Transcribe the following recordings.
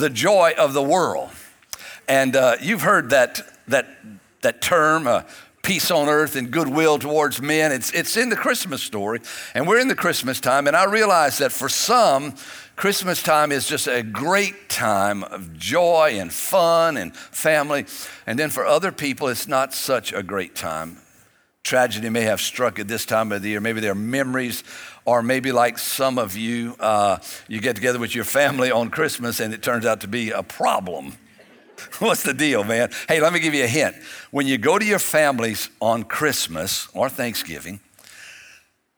the joy of the world. And uh, you've heard that, that, that term, uh, peace on earth and goodwill towards men. It's, it's in the Christmas story, and we're in the Christmas time. And I realize that for some, Christmas time is just a great time of joy and fun and family. And then for other people, it's not such a great time. Tragedy may have struck at this time of the year. Maybe there are memories, or maybe like some of you, uh, you get together with your family on Christmas and it turns out to be a problem. What's the deal, man? Hey, let me give you a hint. When you go to your families on Christmas or Thanksgiving,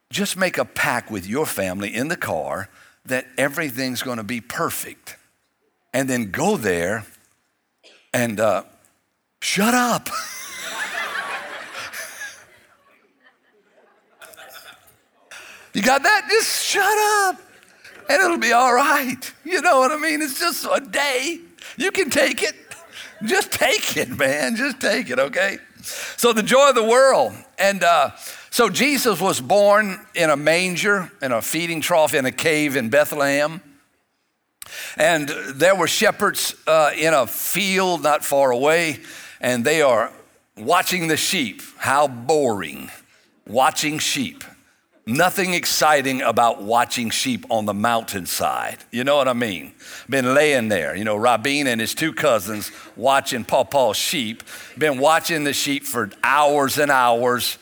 just make a pact with your family in the car that everything's going to be perfect. And then go there and uh, shut up. you got that? Just shut up and it'll be all right. You know what I mean? It's just a day. You can take it. Just take it, man. Just take it, okay? So, the joy of the world. And uh, so, Jesus was born in a manger, in a feeding trough, in a cave in Bethlehem. And there were shepherds uh, in a field not far away, and they are watching the sheep. How boring. Watching sheep. Nothing exciting about watching sheep on the mountainside. You know what I mean? Been laying there, you know, Rabin and his two cousins watching Paw Paw's sheep, been watching the sheep for hours and hours.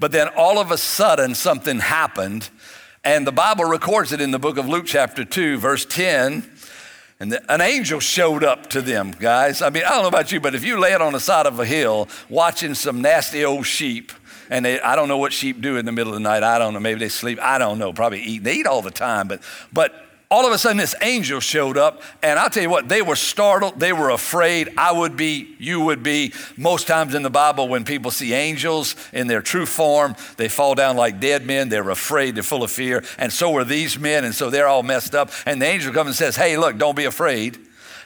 But then all of a sudden, something happened. And the Bible records it in the book of Luke, chapter 2, verse 10. And an angel showed up to them, guys. I mean, I don't know about you, but if you lay it on the side of a hill watching some nasty old sheep, and they, I don't know what sheep do in the middle of the night. I don't know. Maybe they sleep. I don't know. Probably eat. They eat all the time. But, but all of a sudden, this angel showed up. And I'll tell you what, they were startled. They were afraid. I would be. You would be. Most times in the Bible, when people see angels in their true form, they fall down like dead men. They're afraid. They're full of fear. And so were these men. And so they're all messed up. And the angel comes and says, Hey, look, don't be afraid.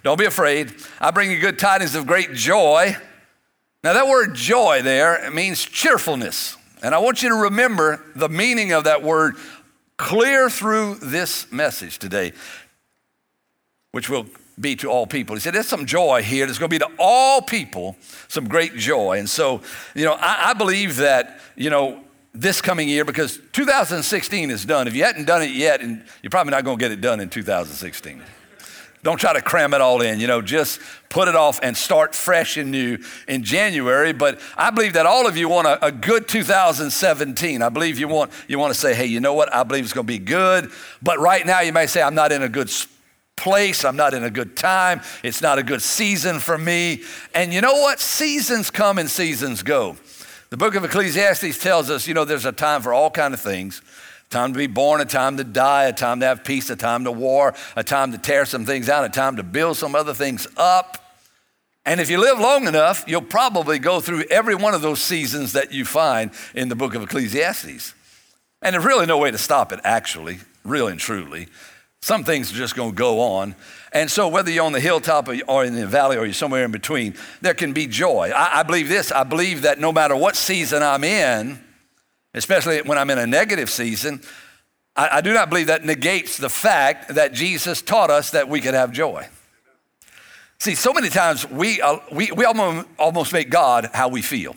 Don't be afraid. I bring you good tidings of great joy now, that word joy there means cheerfulness. And I want you to remember the meaning of that word clear through this message today, which will be to all people. He said, There's some joy here. There's going to be to all people some great joy. And so, you know, I, I believe that, you know, this coming year, because 2016 is done. If you hadn't done it yet, and you're probably not going to get it done in 2016. Don't try to cram it all in, you know, just put it off and start fresh and new in January. But I believe that all of you want a, a good 2017. I believe you want, you want to say, hey, you know what? I believe it's going to be good. But right now you may say, I'm not in a good place. I'm not in a good time. It's not a good season for me. And you know what? Seasons come and seasons go. The book of Ecclesiastes tells us, you know, there's a time for all kind of things time to be born, a time to die, a time to have peace, a time to war, a time to tear some things out, a time to build some other things up. And if you live long enough, you'll probably go through every one of those seasons that you find in the book of Ecclesiastes. And there's really no way to stop it, actually, really and truly. Some things are just going to go on. And so, whether you're on the hilltop or in the valley or you're somewhere in between, there can be joy. I, I believe this I believe that no matter what season I'm in, especially when I'm in a negative season, I, I do not believe that negates the fact that Jesus taught us that we could have joy. See, so many times we, uh, we, we almost, almost make God how we feel.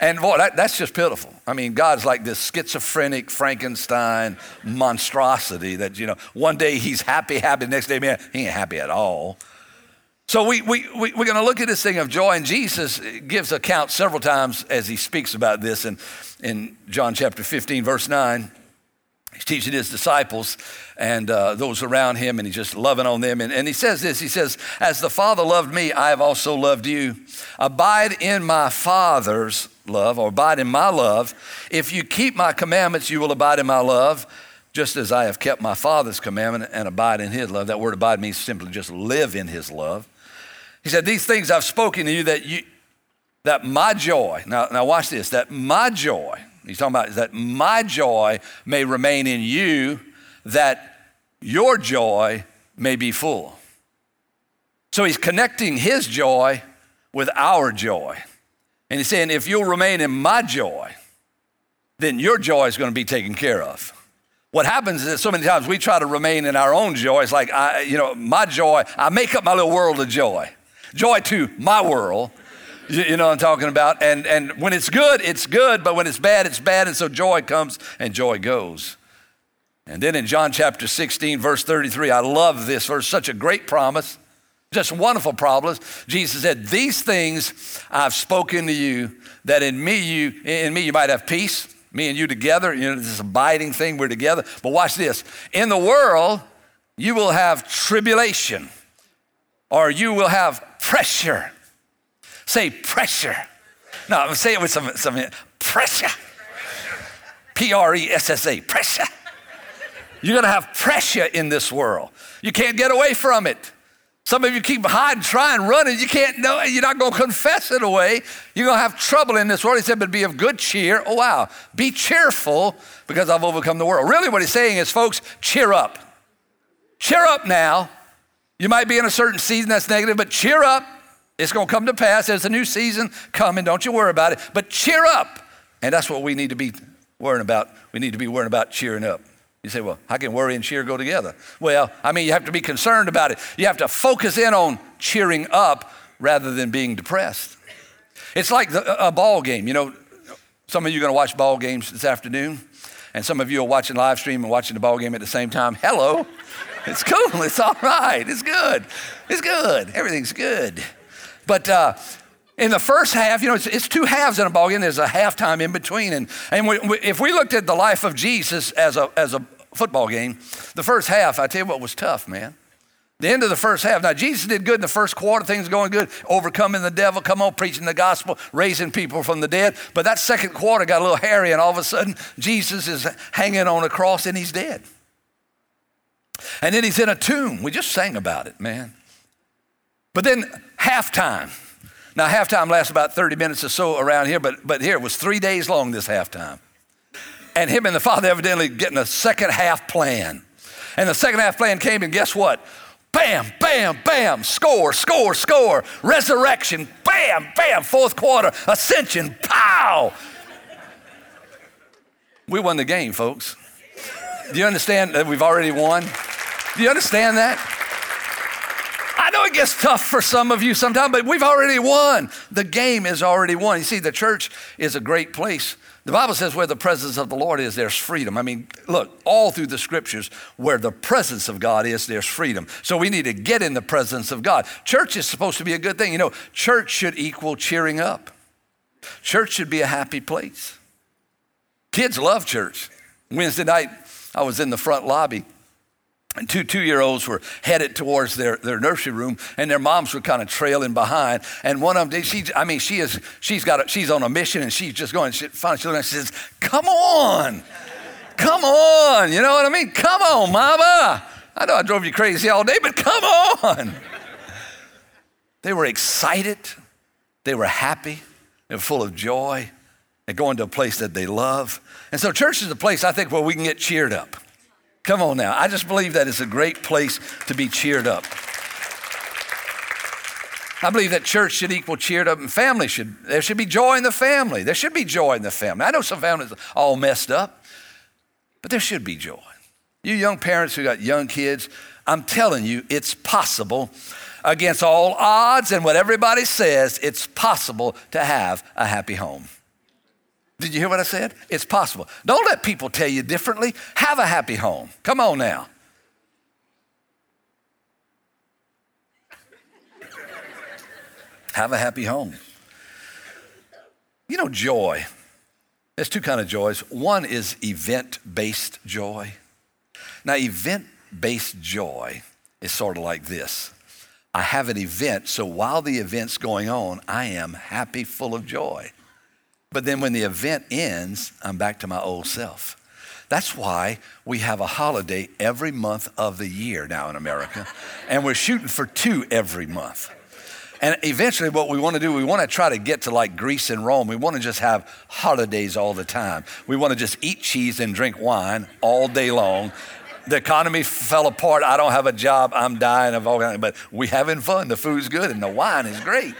And boy, that, that's just pitiful. I mean, God's like this schizophrenic Frankenstein monstrosity that, you know, one day he's happy, happy, the next day, man, he ain't happy at all. So we, we, we, are going to look at this thing of joy, and Jesus gives account several times as he speaks about this in, in John chapter 15, verse 9. He's teaching his disciples and uh, those around him, and he's just loving on them. And, and he says this He says, As the Father loved me, I have also loved you. Abide in my Father's love, or abide in my love. If you keep my commandments, you will abide in my love just as I have kept my Father's commandment and abide in his love. That word abide means simply just live in his love. He said, These things I've spoken to you that you that my joy, now, now watch this, that my joy, he's talking about is that my joy may remain in you, that your joy may be full. So he's connecting his joy with our joy. And he's saying, if you'll remain in my joy, then your joy is going to be taken care of. What happens is that so many times we try to remain in our own joy. It's like, I, you know, my joy, I make up my little world of joy. Joy to my world. You know what I'm talking about? And, and when it's good, it's good, but when it's bad, it's bad. And so joy comes and joy goes. And then in John chapter 16, verse 33, I love this verse, such a great promise, just wonderful promise. Jesus said, These things I've spoken to you, that in me you, in me you might have peace me and you together, you know, this abiding thing, we're together. But watch this. In the world, you will have tribulation or you will have pressure. Say pressure. No, I'm gonna say it with some, some pressure. P R E S S A, pressure. You're gonna have pressure in this world. You can't get away from it. Some of you keep hiding, trying, running. You can't know, you're not going to confess it away. You're going to have trouble in this world. He said, but be of good cheer. Oh, wow. Be cheerful because I've overcome the world. Really, what he's saying is, folks, cheer up. Cheer up now. You might be in a certain season that's negative, but cheer up. It's going to come to pass. There's a new season coming. Don't you worry about it. But cheer up. And that's what we need to be worrying about. We need to be worrying about cheering up. You say, well, how can worry and cheer go together? Well, I mean, you have to be concerned about it. You have to focus in on cheering up rather than being depressed. It's like the, a ball game. You know, some of you are going to watch ball games this afternoon, and some of you are watching live stream and watching the ball game at the same time. Hello. It's cool. It's all right. It's good. It's good. Everything's good. But uh, in the first half, you know, it's, it's, two halves in a ball game. There's a halftime in between. And, and we, we, if we looked at the life of Jesus as a, as a football game, the first half, I tell you what was tough, man. The end of the first half. Now, Jesus did good in the first quarter, things going good, overcoming the devil, come on, preaching the gospel, raising people from the dead. But that second quarter got a little hairy, and all of a sudden, Jesus is hanging on a cross and he's dead. And then he's in a tomb. We just sang about it, man. But then halftime. Now, halftime lasts about 30 minutes or so around here, but, but here it was three days long, this halftime and him and the father evidently getting a second half plan. And the second half plan came, and guess what? Bam, bam, bam, score, score, score, resurrection, bam, bam, fourth quarter, ascension, pow. We won the game, folks. Do you understand that we've already won? Do you understand that? I know it gets tough for some of you sometimes, but we've already won. The game is already won. You see, the church is a great place the Bible says where the presence of the Lord is, there's freedom. I mean, look, all through the scriptures, where the presence of God is, there's freedom. So we need to get in the presence of God. Church is supposed to be a good thing. You know, church should equal cheering up, church should be a happy place. Kids love church. Wednesday night, I was in the front lobby and two two year olds were headed towards their, their nursery room, and their moms were kind of trailing behind. And one of them, she, I mean, she is, she's got, a, she's on a mission, and she's just going. She, finally, she, looks and she says, "Come on, come on," you know what I mean? Come on, Mama. I know I drove you crazy all day, but come on. They were excited. They were happy. They were full of joy. They're going to a place that they love. And so, church is a place I think where we can get cheered up. Come on now. I just believe that is a great place to be cheered up. I believe that church should equal cheered up and family should, there should be joy in the family. There should be joy in the family. I know some families are all messed up, but there should be joy. You young parents who got young kids, I'm telling you, it's possible against all odds and what everybody says, it's possible to have a happy home. Did you hear what I said? It's possible. Don't let people tell you differently. Have a happy home. Come on now. Have a happy home. You know, joy. There's two kind of joys. One is event-based joy. Now, event-based joy is sort of like this. I have an event, so while the event's going on, I am happy, full of joy. But then when the event ends, I'm back to my old self. That's why we have a holiday every month of the year now in America, and we're shooting for two every month. And eventually, what we want to do, we want to try to get to like Greece and Rome. We want to just have holidays all the time. We want to just eat cheese and drink wine all day long. The economy fell apart. I don't have a job. I'm dying of all kinds, but we're having fun. The food's good and the wine is great.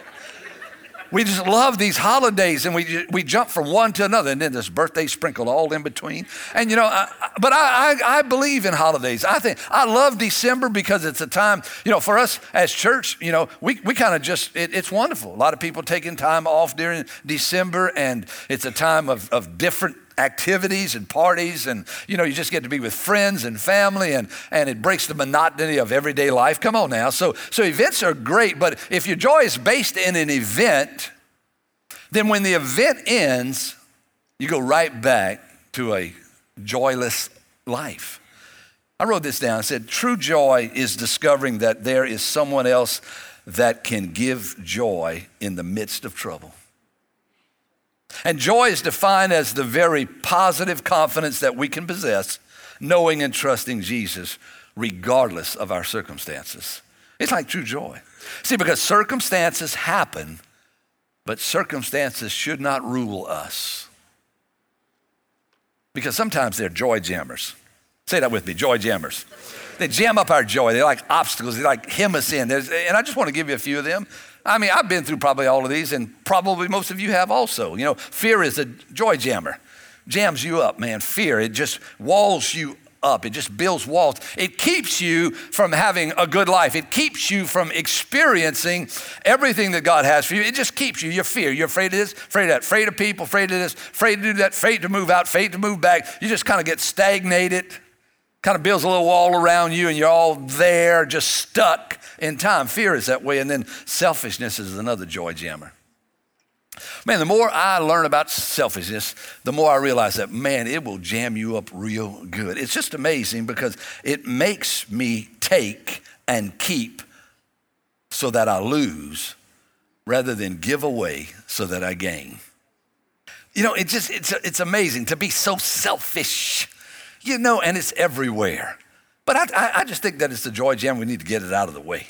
We just love these holidays and we, we jump from one to another and then this birthday sprinkled all in between. And you know, I, but I, I, I believe in holidays. I think I love December because it's a time, you know, for us as church, you know, we, we kind of just, it, it's wonderful. A lot of people taking time off during December and it's a time of, of different activities and parties and you know you just get to be with friends and family and and it breaks the monotony of everyday life. Come on now. So so events are great but if your joy is based in an event then when the event ends you go right back to a joyless life. I wrote this down. I said true joy is discovering that there is someone else that can give joy in the midst of trouble and joy is defined as the very positive confidence that we can possess, knowing and trusting Jesus regardless of our circumstances. It's like true joy. See, because circumstances happen, but circumstances should not rule us. Because sometimes they're joy jammers. Say that with me joy jammers. They jam up our joy. They're like obstacles. They like hem us in. There's, and I just want to give you a few of them. I mean, I've been through probably all of these, and probably most of you have also. You know, fear is a joy jammer, jams you up, man. Fear, it just walls you up. It just builds walls. It keeps you from having a good life. It keeps you from experiencing everything that God has for you. It just keeps you. You're fear. You're afraid of this, afraid of that, afraid of people, afraid of this, afraid to do that, afraid to move out, afraid to move back. You just kind of get stagnated kind of builds a little wall around you and you're all there, just stuck in time. Fear is that way, and then selfishness is another joy jammer. Man, the more I learn about selfishness, the more I realize that, man, it will jam you up real good. It's just amazing because it makes me take and keep so that I lose rather than give away so that I gain. You know, it just, it's, it's amazing to be so selfish you know, and it's everywhere. But I, I just think that it's the joy jam. We need to get it out of the way.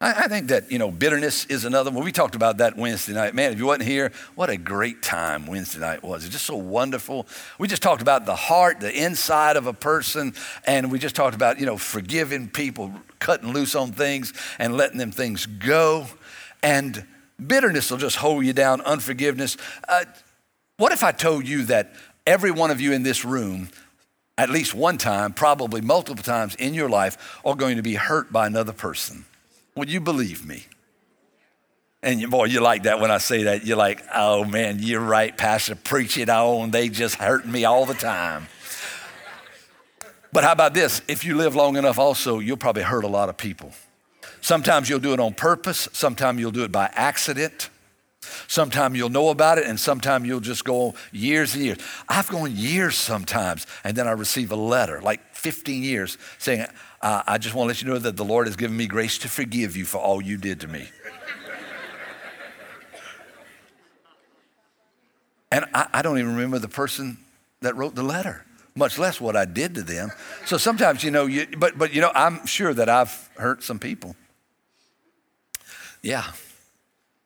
I, I think that, you know, bitterness is another one. We talked about that Wednesday night. Man, if you wasn't here, what a great time Wednesday night was. It's just so wonderful. We just talked about the heart, the inside of a person, and we just talked about, you know, forgiving people, cutting loose on things and letting them things go. And bitterness will just hold you down, unforgiveness. Uh, what if I told you that every one of you in this room at least one time, probably multiple times in your life, are going to be hurt by another person. Would you believe me? And you, boy, you like that when I say that. You're like, oh man, you're right, Pastor, preach it on. They just hurt me all the time. But how about this? If you live long enough, also, you'll probably hurt a lot of people. Sometimes you'll do it on purpose, sometimes you'll do it by accident. Sometimes you'll know about it, and sometimes you'll just go years and years. I've gone years sometimes, and then I receive a letter, like 15 years, saying, uh, I just want to let you know that the Lord has given me grace to forgive you for all you did to me. and I, I don't even remember the person that wrote the letter much less what I did to them. So sometimes, you know, you, but, but, you know, I'm sure that I've hurt some people. Yeah.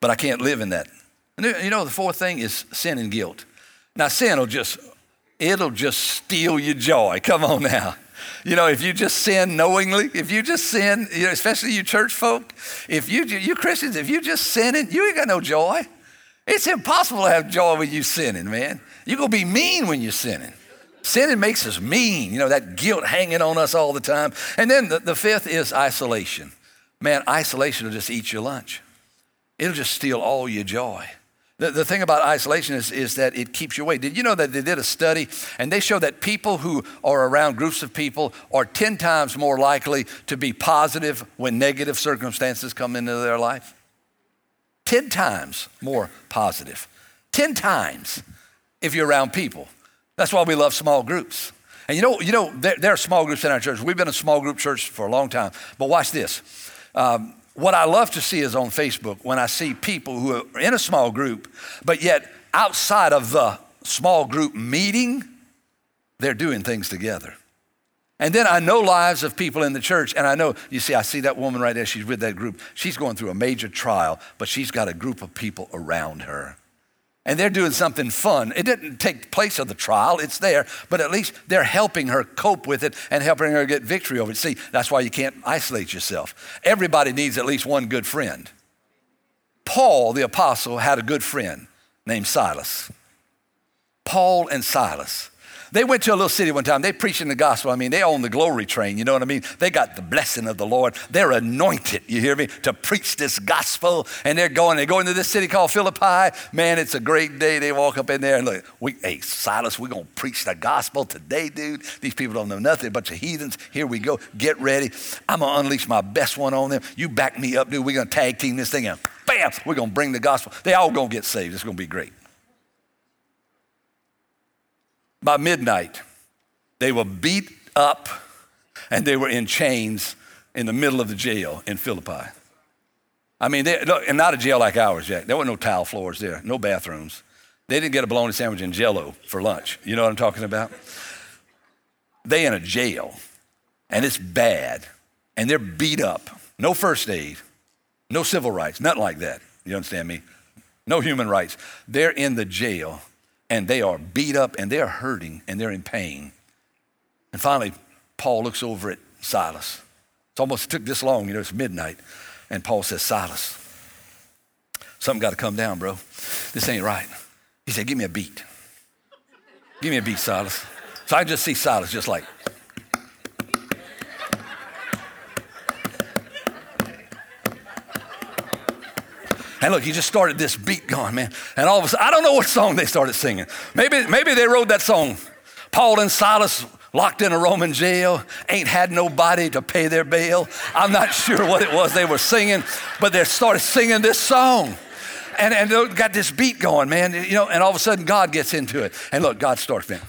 But I can't live in that. And you know, the fourth thing is sin and guilt. Now, sin will just, it'll just steal your joy. Come on now. You know, if you just sin knowingly, if you just sin, you know, especially you church folk, if you, you Christians, if you just sinning, you ain't got no joy. It's impossible to have joy when you sinning, man. You're going to be mean when you're sinning. Sinning makes us mean, you know, that guilt hanging on us all the time. And then the, the fifth is isolation. Man, isolation will just eat your lunch it'll just steal all your joy. The, the thing about isolation is, is that it keeps you away. Did you know that they did a study and they show that people who are around groups of people are 10 times more likely to be positive when negative circumstances come into their life? 10 times more positive. 10 times if you're around people. That's why we love small groups. And you know, you know there, there, are small groups in our church. We've been a small group church for a long time. But watch this. Um, what I love to see is on Facebook when I see people who are in a small group, but yet outside of the small group meeting, they're doing things together. And then I know lives of people in the church, and I know, you see, I see that woman right there, she's with that group. She's going through a major trial, but she's got a group of people around her and they're doing something fun. It didn't take place of the trial, it's there, but at least they're helping her cope with it and helping her get victory over it. See, that's why you can't isolate yourself. Everybody needs at least one good friend. Paul, the apostle, had a good friend named Silas. Paul and Silas. They went to a little city one time. They preaching the gospel. I mean, they own the glory train. You know what I mean? They got the blessing of the Lord. They're anointed, you hear me, to preach this gospel. And they're going, they go into this city called Philippi. Man, it's a great day. They walk up in there and look, we, hey, Silas, we're going to preach the gospel today, dude. These people don't know nothing, a bunch of heathens. Here we go. Get ready. I'm to unleash my best one on them. You back me up, dude. We're to tag team this thing and bam, we're to bring the gospel. They all to get saved. It's to be great. By midnight, they were beat up and they were in chains in the middle of the jail in Philippi. I mean, they, look, and not a jail like ours, Jack. There were no tile floors there, no bathrooms. They didn't get a bologna sandwich and jello for lunch. You know what I'm talking about? They in a jail, and it's bad, and they're beat up. No first aid, no civil rights, nothing like that. You understand me? No human rights. They're in the jail, and they are beat up and they're hurting and they're in pain. And finally, Paul looks over at Silas. It's almost took this long, you know, it's midnight. And Paul says, Silas, something got to come down, bro. This ain't right. He said, Give me a beat. Give me a beat, Silas. So I just see Silas just like, And look, he just started this beat going, man. And all of a sudden, I don't know what song they started singing. Maybe, maybe they wrote that song. Paul and Silas locked in a Roman jail, ain't had nobody to pay their bail. I'm not sure what it was they were singing, but they started singing this song. And, and they got this beat going, man. You know, and all of a sudden God gets into it. And look, God starts, man.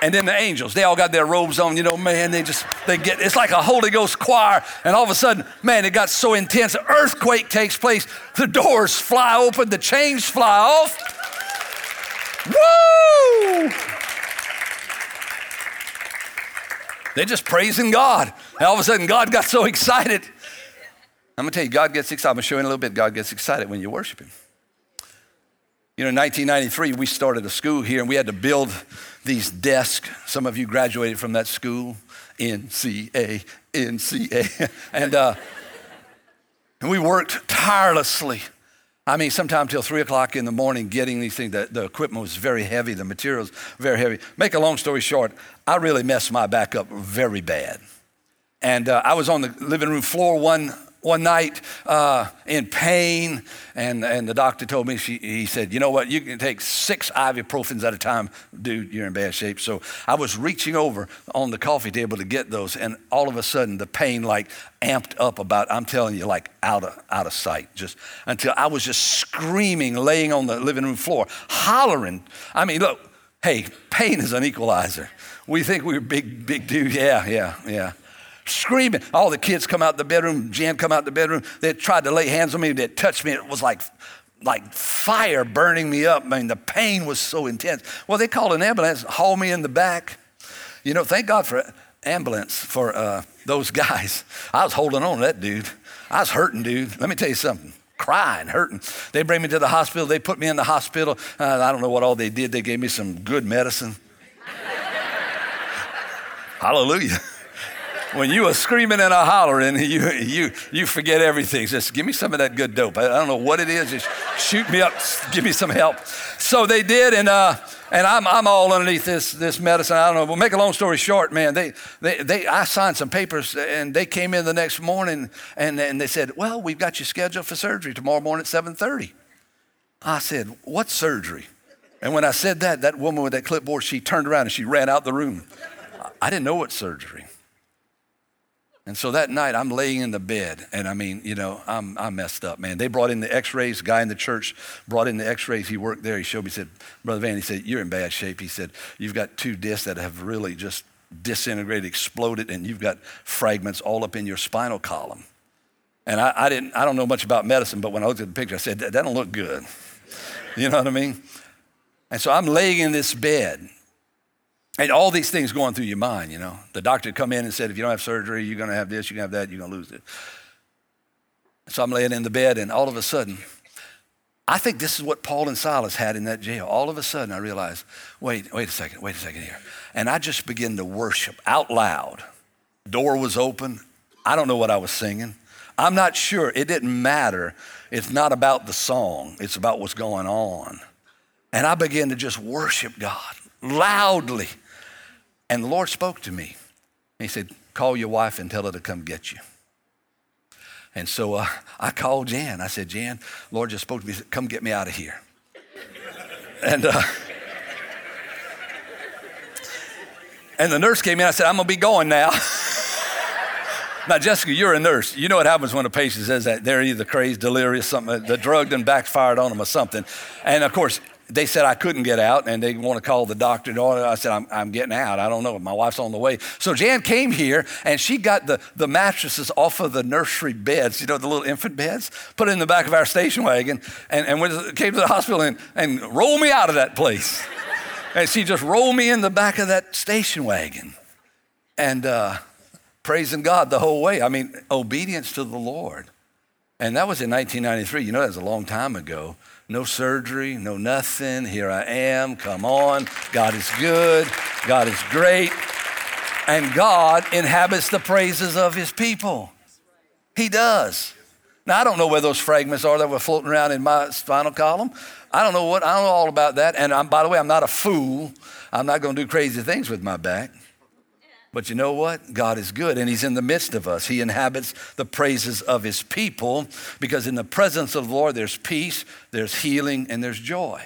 And then the angels, they all got their robes on, you know, man, they just, they get, it's like a Holy Ghost choir. And all of a sudden, man, it got so intense, an earthquake takes place, the doors fly open, the chains fly off. Woo! They're just praising God. And all of a sudden, God got so excited. I'm gonna tell you, God gets excited. I'm gonna show you in a little bit. God gets excited when you worship Him. You know, in 1993, we started a school here and we had to build these desks. Some of you graduated from that school, NCA, NCA. and, uh, and we worked tirelessly. I mean, sometimes till three o'clock in the morning getting these things. The, the equipment was very heavy, the materials very heavy. Make a long story short, I really messed my back up very bad. And uh, I was on the living room floor one one night uh, in pain, and, and the doctor told me, she, he said, You know what? You can take six ibuprofens at a time. Dude, you're in bad shape. So I was reaching over on the coffee table to get those, and all of a sudden the pain like amped up about, I'm telling you, like out of, out of sight, just until I was just screaming, laying on the living room floor, hollering. I mean, look, hey, pain is an equalizer. We think we're big, big dudes. Yeah, yeah, yeah screaming. All the kids come out the bedroom. Jan come out the bedroom. They tried to lay hands on me. They touched me. It was like, like fire burning me up. I mean, the pain was so intense. Well, they called an ambulance, hauled me in the back. You know, thank God for ambulance for uh, those guys. I was holding on to that dude. I was hurting, dude. Let me tell you something crying, hurting. They bring me to the hospital. They put me in the hospital. Uh, I don't know what all they did. They gave me some good medicine. Hallelujah when you are screaming and a hollering, you, you, you forget everything. Just give me some of that good dope. I, I don't know what it is. Just shoot me up, give me some help. So they did, and, uh, and I'm, I'm all underneath this, this medicine. I don't know. We'll make a long story short, man. They, they, they, I signed some papers, and they came in the next morning, and, and they said, well, we've got you scheduled for surgery tomorrow morning at 7.30. I said, what surgery? And when I said that, that woman with that clipboard, she turned around and she ran out the room. I didn't know what surgery. And so that night, I'm laying in the bed, and I mean, you know, I'm, I'm messed up, man. They brought in the x rays. guy in the church brought in the x rays. He worked there. He showed me, he said, Brother Van, he said, You're in bad shape. He said, You've got two discs that have really just disintegrated, exploded, and you've got fragments all up in your spinal column. And I, I didn't, I don't know much about medicine, but when I looked at the picture, I said, That, that don't look good. You know what I mean? And so I'm laying in this bed, and all these things going through your mind, you know. The doctor come in and said, if you don't have surgery, you're going to have this, you're going to have that, you're going to lose it. So I'm laying in the bed, and all of a sudden, I think this is what Paul and Silas had in that jail. All of a sudden, I realized, wait, wait a second, wait a second here. And I just began to worship out loud. Door was open. I don't know what I was singing. I'm not sure. It didn't matter. It's not about the song, it's about what's going on. And I began to just worship God loudly. And the Lord spoke to me. He said, Call your wife and tell her to come get you. And so uh, I called Jan. I said, Jan, Lord just spoke to me. Said, come get me out of here. and, uh, and the nurse came in. I said, I'm going to be going now. now, Jessica, you're a nurse. You know what happens when a patient says that? They're either crazed, delirious, something, the drug done backfired on them or something. And of course, they said I couldn't get out and they want to call the doctor. And I said, I'm, I'm getting out. I don't know. My wife's on the way. So Jan came here and she got the, the mattresses off of the nursery beds, you know, the little infant beds, put it in the back of our station wagon and, and went, came to the hospital and, and rolled me out of that place. and she just rolled me in the back of that station wagon. And uh, praising God the whole way. I mean, obedience to the Lord. And that was in 1993. You know, that was a long time ago. No surgery, no nothing. Here I am. Come on. God is good. God is great. And God inhabits the praises of his people. He does. Now, I don't know where those fragments are that were floating around in my spinal column. I don't know what, I don't know all about that. And I'm, by the way, I'm not a fool. I'm not going to do crazy things with my back. But you know what? God is good and He's in the midst of us. He inhabits the praises of His people because in the presence of the Lord there's peace, there's healing, and there's joy.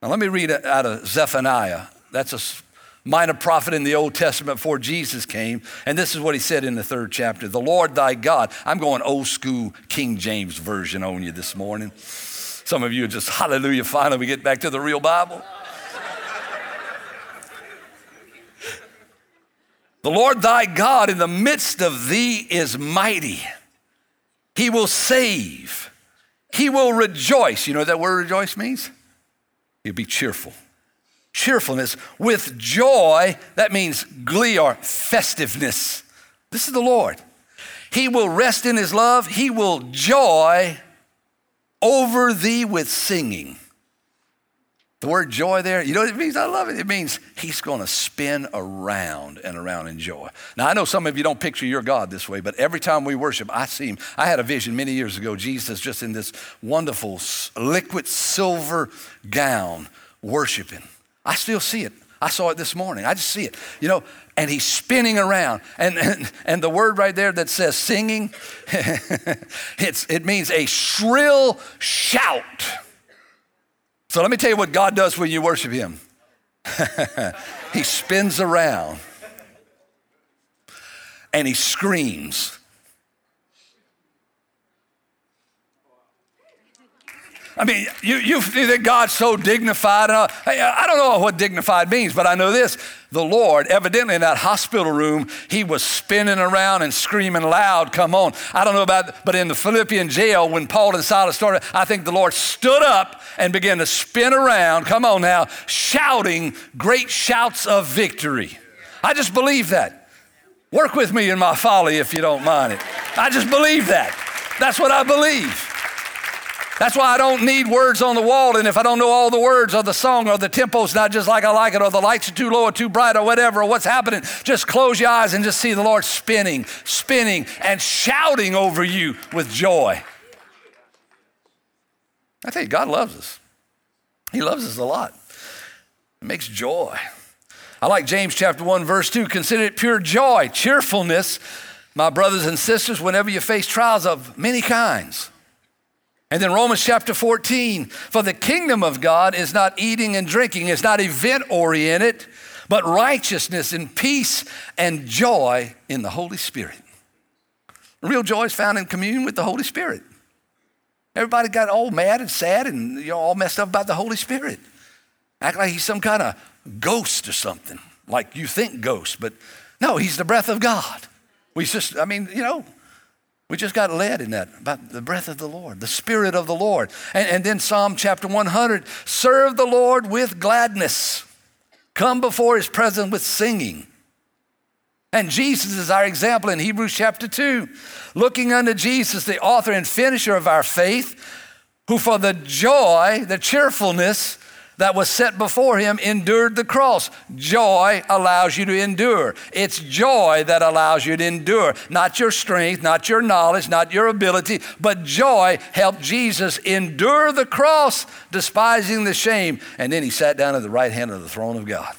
Now, let me read out of Zephaniah. That's a minor prophet in the Old Testament before Jesus came. And this is what he said in the third chapter The Lord thy God. I'm going old school King James Version on you this morning. Some of you are just, hallelujah, finally we get back to the real Bible. The Lord thy God in the midst of thee is mighty. He will save. He will rejoice. You know what that word rejoice means? He'll be cheerful. Cheerfulness with joy, that means glee or festiveness. This is the Lord. He will rest in his love. He will joy over thee with singing. The word joy there, you know what it means? I love it. It means he's going to spin around and around in joy. Now, I know some of you don't picture your God this way, but every time we worship, I see him. I had a vision many years ago, Jesus just in this wonderful liquid silver gown worshiping. I still see it. I saw it this morning. I just see it, you know, and he's spinning around. And, and, and the word right there that says singing, it's, it means a shrill shout so let me tell you what God does when you worship Him. he spins around and he screams. I mean, you, you think God's so dignified. Uh, I don't know what dignified means, but I know this. The Lord, evidently in that hospital room, he was spinning around and screaming loud, come on. I don't know about, but in the Philippian jail, when Paul and Silas started, I think the Lord stood up and began to spin around, come on now, shouting great shouts of victory. I just believe that. Work with me in my folly if you don't mind it. I just believe that. That's what I believe. That's why I don't need words on the wall. And if I don't know all the words or the song or the tempo's not just like I like it, or the lights are too low or too bright or whatever, or what's happening, just close your eyes and just see the Lord spinning, spinning, and shouting over you with joy. I tell you, God loves us. He loves us a lot. It makes joy. I like James chapter 1, verse 2. Consider it pure joy, cheerfulness, my brothers and sisters, whenever you face trials of many kinds and then Romans chapter 14, for the kingdom of God is not eating and drinking, it's not event oriented, but righteousness and peace and joy in the Holy Spirit. Real joy is found in communion with the Holy Spirit. Everybody got all mad and sad and you know, all messed up about the Holy Spirit. Act like he's some kind of ghost or something, like you think ghost, but no, he's the breath of God. We just, I mean, you know, we just got led in that about the breath of the Lord, the Spirit of the Lord. And, and then Psalm chapter 100 serve the Lord with gladness, come before his presence with singing. And Jesus is our example in Hebrews chapter 2. Looking unto Jesus, the author and finisher of our faith, who for the joy, the cheerfulness that was set before him endured the cross. Joy allows you to endure. It's joy that allows you to endure, not your strength, not your knowledge, not your ability, but joy helped Jesus endure the cross, despising the shame. And then he sat down at the right hand of the throne of God.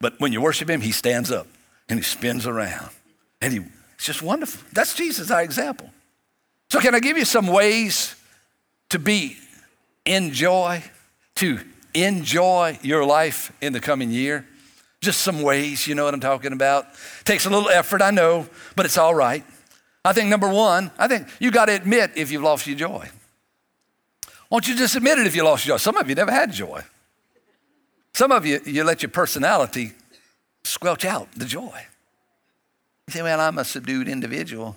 But when you worship him, he stands up and he spins around. And he, it's just wonderful. That's Jesus, our example. So, can I give you some ways to be in joy? To enjoy your life in the coming year? Just some ways, you know what I'm talking about? Takes a little effort, I know, but it's all right. I think number one, I think you got to admit if you've lost your joy. Won't you just admit it if you lost your joy? Some of you never had joy. Some of you, you let your personality squelch out the joy. You say, well, I'm a subdued individual.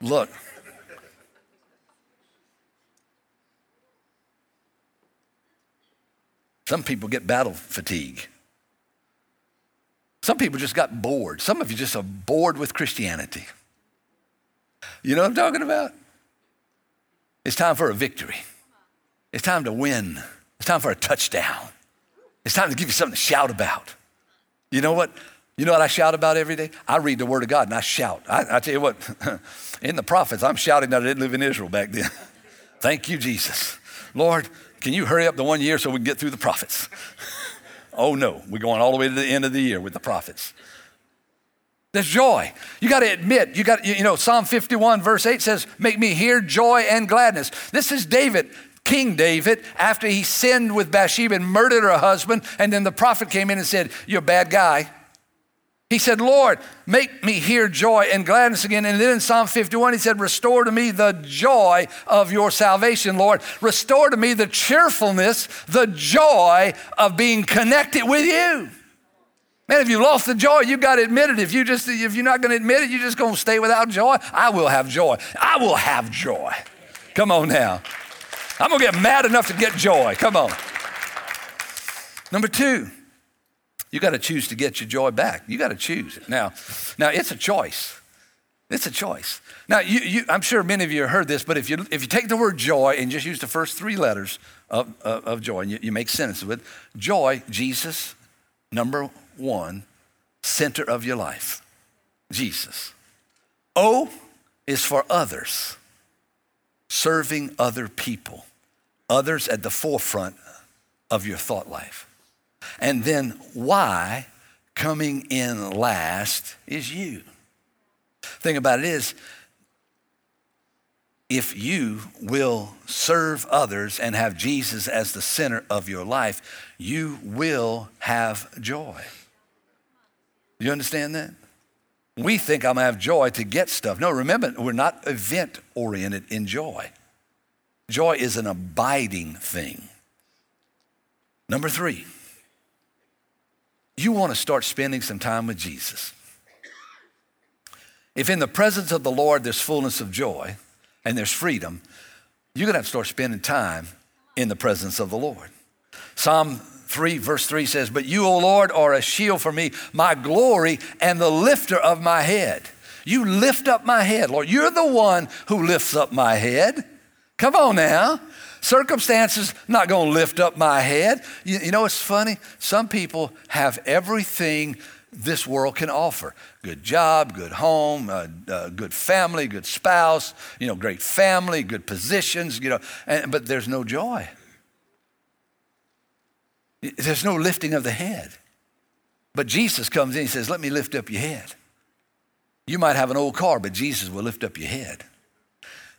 Look, Some people get battle fatigue. Some people just got bored. Some of you just are bored with Christianity. You know what I'm talking about? It's time for a victory. It's time to win. It's time for a touchdown. It's time to give you something to shout about. You know what? You know what I shout about every day? I read the Word of God and I shout. I, I tell you what, in the prophets, I'm shouting that I didn't live in Israel back then. Thank you, Jesus. Lord, can you hurry up the one year so we can get through the prophets? oh no, we're going all the way to the end of the year with the prophets. There's joy. You got to admit, you got, you know, Psalm 51, verse 8 says, Make me hear joy and gladness. This is David, King David, after he sinned with Bathsheba and murdered her husband. And then the prophet came in and said, You're a bad guy. He said, Lord, make me hear joy and gladness again. And then in Psalm 51, he said, Restore to me the joy of your salvation, Lord. Restore to me the cheerfulness, the joy of being connected with you. Man, if you lost the joy, you've got to admit it. If you just if you're not going to admit it, you're just going to stay without joy. I will have joy. I will have joy. Come on now. I'm going to get mad enough to get joy. Come on. Number two, you got to choose to get your joy back. You got to choose it. Now, now it's a choice. It's a choice. Now, you, you, I'm sure many of you have heard this, but if you, if you take the word joy and just use the first three letters of, of, of joy, and you, you make sentences with joy, Jesus, number one, center of your life. Jesus. O is for others, serving other people, others at the forefront of your thought life. And then Y coming in last is you. Thing about it is, if you will serve others and have Jesus as the center of your life, you will have joy. You understand that? We think I'm gonna have joy to get stuff. No, remember, we're not event oriented in joy. Joy is an abiding thing. Number three, you want to start spending some time with Jesus. If in the presence of the Lord there's fullness of joy and there's freedom, you're going to have to start spending time in the presence of the Lord. Psalm 3, verse 3 says, But you, O Lord, are a shield for me, my glory, and the lifter of my head. You lift up my head, Lord. You're the one who lifts up my head. Come on now. Circumstances not going to lift up my head. You, you know, it's funny. Some people have everything this world can offer good job, good home, uh, uh, good family, good spouse, you know, great family, good positions, you know, and, but there's no joy. There's no lifting of the head. But Jesus comes in he says, Let me lift up your head. You might have an old car, but Jesus will lift up your head.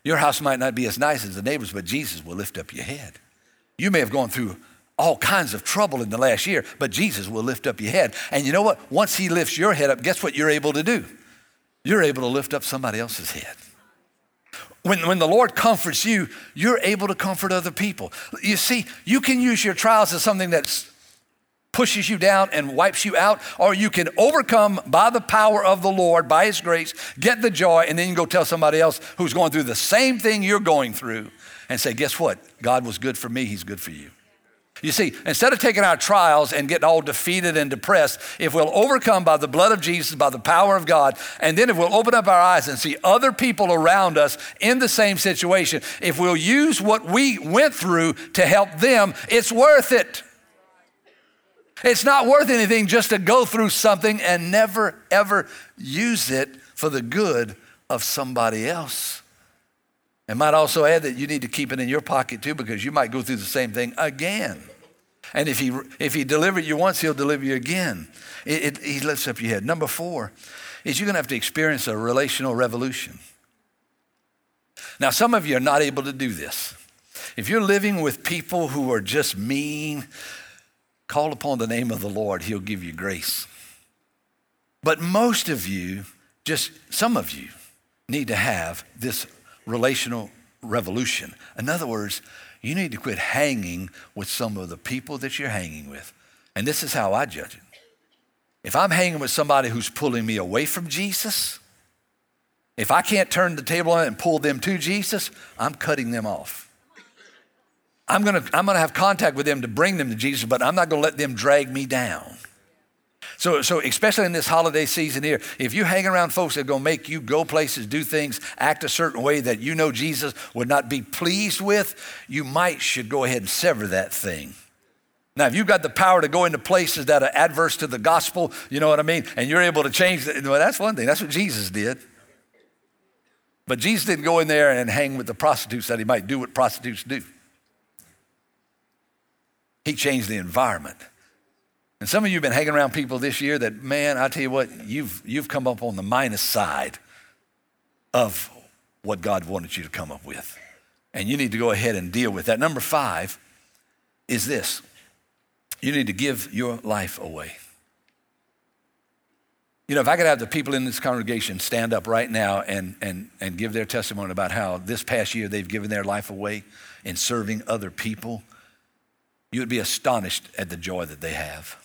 Your house might not be as nice as the neighbors, but Jesus will lift up your head. You may have gone through all kinds of trouble in the last year, but Jesus will lift up your head. And you know what? Once He lifts your head up, guess what you're able to do? You're able to lift up somebody else's head. When, when the Lord comforts you, you're able to comfort other people. You see, you can use your trials as something that's pushes you down and wipes you out, or you can overcome by the power of the Lord, by His grace, get the joy, and then you go tell somebody else who's going through the same thing you're going through and say, Guess what? God was good for me, He's good for you. You see, instead of taking our trials and getting all defeated and depressed, if we'll overcome by the blood of Jesus, by the power of God, and then if we'll open up our eyes and see other people around us in the same situation, if we'll use what we went through to help them, it's worth it. It's not worth anything just to go through something and never, ever use it for the good of somebody else. I might also add that you need to keep it in your pocket too because you might go through the same thing again. And if he, if he delivered you once, he'll deliver you again. It, it, he lifts up your head. Number four is you're going to have to experience a relational revolution. Now, some of you are not able to do this. If you're living with people who are just mean, call upon the name of the Lord, he'll give you grace. But most of you, just some of you, need to have this relational revolution. In other words, you need to quit hanging with some of the people that you're hanging with. And this is how I judge it. If I'm hanging with somebody who's pulling me away from Jesus, if I can't turn the table on and pull them to Jesus, I'm cutting them off. I'm gonna, I'm gonna have contact with them to bring them to Jesus, but I'm not gonna let them drag me down. So, so especially in this holiday season here, if you hang around folks that are going to make you go places, do things, act a certain way that you know Jesus would not be pleased with, you might should go ahead and sever that thing. Now, if you've got the power to go into places that are adverse to the gospel, you know what I mean, and you're able to change, that, well, that's one thing. That's what Jesus did. But Jesus didn't go in there and hang with the prostitutes that he might do what prostitutes do. He changed the environment. And some of you have been hanging around people this year that, man, I tell you what, you've, you've come up on the minus side of what God wanted you to come up with. And you need to go ahead and deal with that. Number five is this you need to give your life away. You know, if I could have the people in this congregation stand up right now and, and, and give their testimony about how this past year they've given their life away in serving other people, you would be astonished at the joy that they have.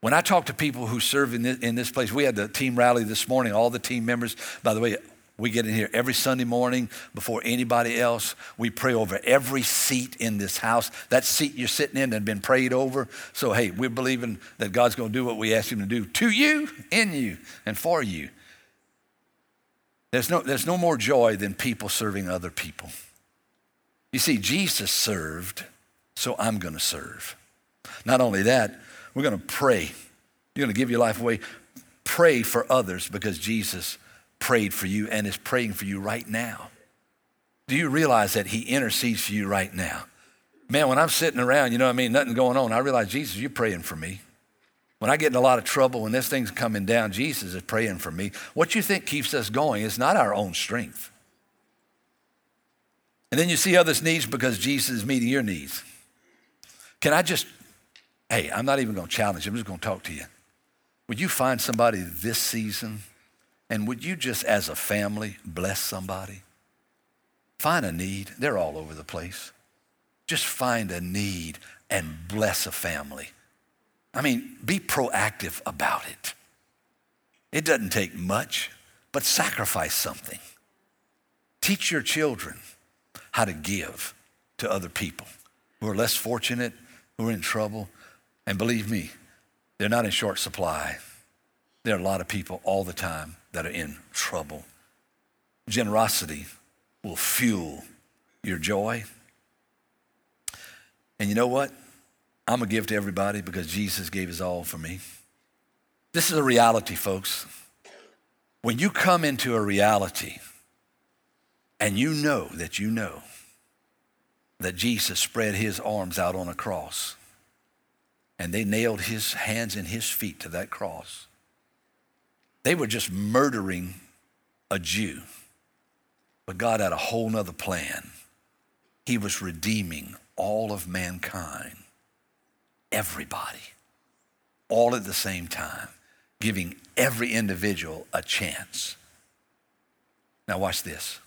When I talk to people who serve in this, in this place, we had the team rally this morning, all the team members. By the way, we get in here every Sunday morning before anybody else. We pray over every seat in this house. That seat you're sitting in had been prayed over. So, hey, we're believing that God's going to do what we ask Him to do to you, in you, and for you. There's no, there's no more joy than people serving other people. You see, Jesus served, so I'm going to serve. Not only that, we're going to pray. You're going to give your life away. Pray for others because Jesus prayed for you and is praying for you right now. Do you realize that He intercedes for you right now? Man, when I'm sitting around, you know what I mean, nothing going on, I realize, Jesus, you're praying for me. When I get in a lot of trouble, when this thing's coming down, Jesus is praying for me. What you think keeps us going is not our own strength. And then you see others' needs because Jesus is meeting your needs. Can I just Hey, I'm not even going to challenge you. I'm just going to talk to you. Would you find somebody this season and would you just, as a family, bless somebody? Find a need. They're all over the place. Just find a need and bless a family. I mean, be proactive about it. It doesn't take much, but sacrifice something. Teach your children how to give to other people who are less fortunate, who are in trouble. And believe me, they're not in short supply. There are a lot of people all the time that are in trouble. Generosity will fuel your joy. And you know what? I'm going to give to everybody because Jesus gave his all for me. This is a reality, folks. When you come into a reality and you know that you know that Jesus spread his arms out on a cross and they nailed his hands and his feet to that cross. They were just murdering a Jew. But God had a whole nother plan. He was redeeming all of mankind, everybody, all at the same time, giving every individual a chance. Now, watch this.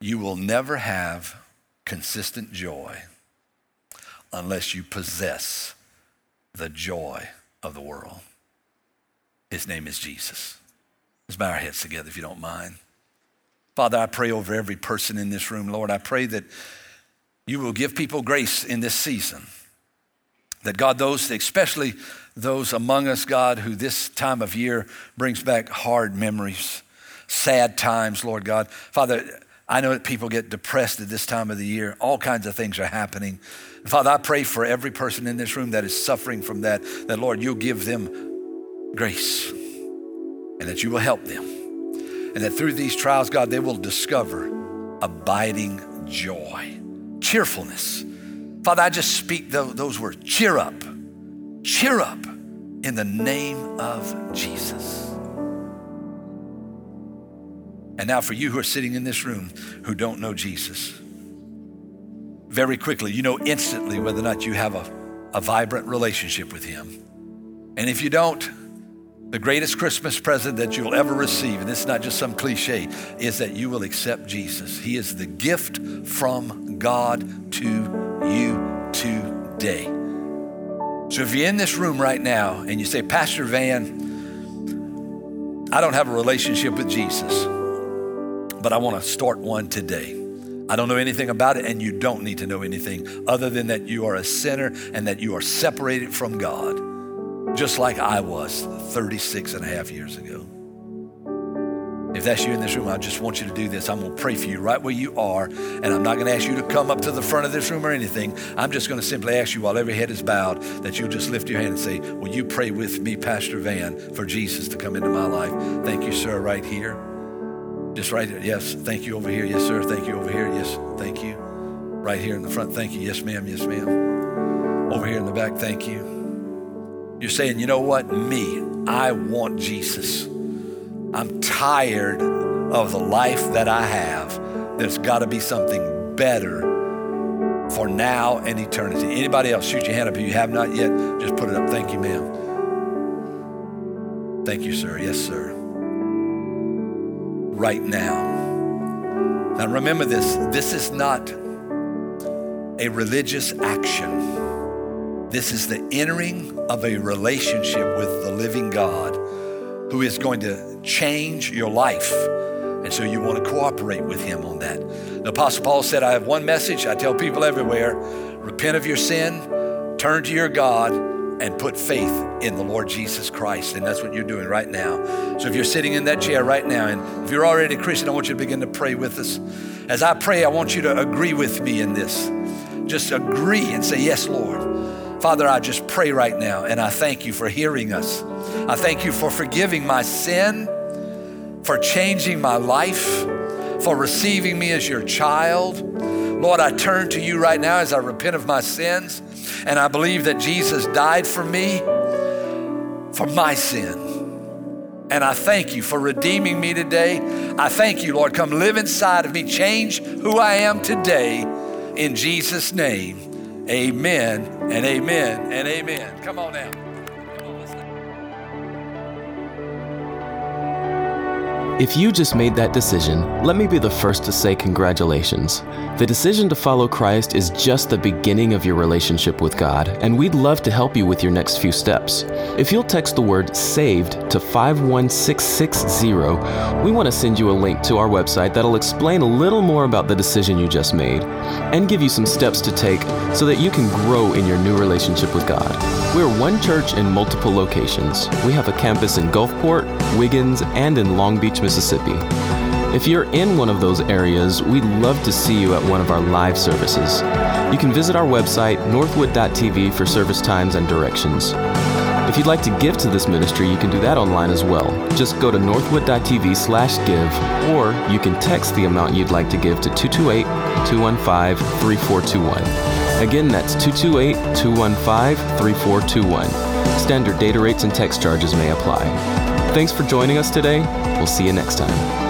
You will never have consistent joy unless you possess the joy of the world. His name is Jesus. Let's bow our heads together if you don't mind. Father, I pray over every person in this room. Lord, I pray that you will give people grace in this season. That God, those, especially those among us, God, who this time of year brings back hard memories, sad times, Lord God. Father, I know that people get depressed at this time of the year. All kinds of things are happening. Father, I pray for every person in this room that is suffering from that, that Lord, you'll give them grace and that you will help them. And that through these trials, God, they will discover abiding joy, cheerfulness. Father, I just speak those words cheer up, cheer up in the name of Jesus. And now, for you who are sitting in this room who don't know Jesus, very quickly, you know instantly whether or not you have a, a vibrant relationship with Him. And if you don't, the greatest Christmas present that you'll ever receive, and this is not just some cliche, is that you will accept Jesus. He is the gift from God to you today. So if you're in this room right now and you say, Pastor Van, I don't have a relationship with Jesus, but I want to start one today. I don't know anything about it, and you don't need to know anything other than that you are a sinner and that you are separated from God just like I was 36 and a half years ago. If that's you in this room, I just want you to do this. I'm going to pray for you right where you are, and I'm not going to ask you to come up to the front of this room or anything. I'm just going to simply ask you while every head is bowed that you'll just lift your hand and say, Will you pray with me, Pastor Van, for Jesus to come into my life? Thank you, sir, right here. Just right there. Yes, thank you over here. Yes, sir. Thank you over here. Yes, thank you. Right here in the front. Thank you. Yes, ma'am. Yes, ma'am. Over here in the back. Thank you. You're saying, you know what? Me, I want Jesus. I'm tired of the life that I have. There's got to be something better for now and eternity. Anybody else, shoot your hand up if you have not yet. Just put it up. Thank you, ma'am. Thank you, sir. Yes, sir. Right now. Now remember this this is not a religious action. This is the entering of a relationship with the living God who is going to change your life. And so you want to cooperate with him on that. The Apostle Paul said, I have one message I tell people everywhere repent of your sin, turn to your God, and put faith in the Lord Jesus Christ. And that's what you're doing right now. So if you're sitting in that chair right now, and if you're already a Christian, I want you to begin to pray with us. As I pray, I want you to agree with me in this. Just agree and say, Yes, Lord. Father, I just pray right now and I thank you for hearing us. I thank you for forgiving my sin, for changing my life, for receiving me as your child. Lord, I turn to you right now as I repent of my sins and I believe that Jesus died for me, for my sin. And I thank you for redeeming me today. I thank you, Lord. Come live inside of me, change who I am today. In Jesus' name. Amen and amen and amen. Come on now. If you just made that decision, let me be the first to say congratulations. The decision to follow Christ is just the beginning of your relationship with God, and we'd love to help you with your next few steps. If you'll text the word SAVED to 51660, we want to send you a link to our website that'll explain a little more about the decision you just made and give you some steps to take so that you can grow in your new relationship with God. We're one church in multiple locations. We have a campus in Gulfport, Wiggins, and in Long Beach, Mississippi. If you're in one of those areas, we'd love to see you at one of our live services. You can visit our website, northwood.tv, for service times and directions. If you'd like to give to this ministry, you can do that online as well. Just go to northwood.tv slash give, or you can text the amount you'd like to give to 228 215 3421. Again, that's 228 215 3421. Standard data rates and text charges may apply. Thanks for joining us today. We'll see you next time.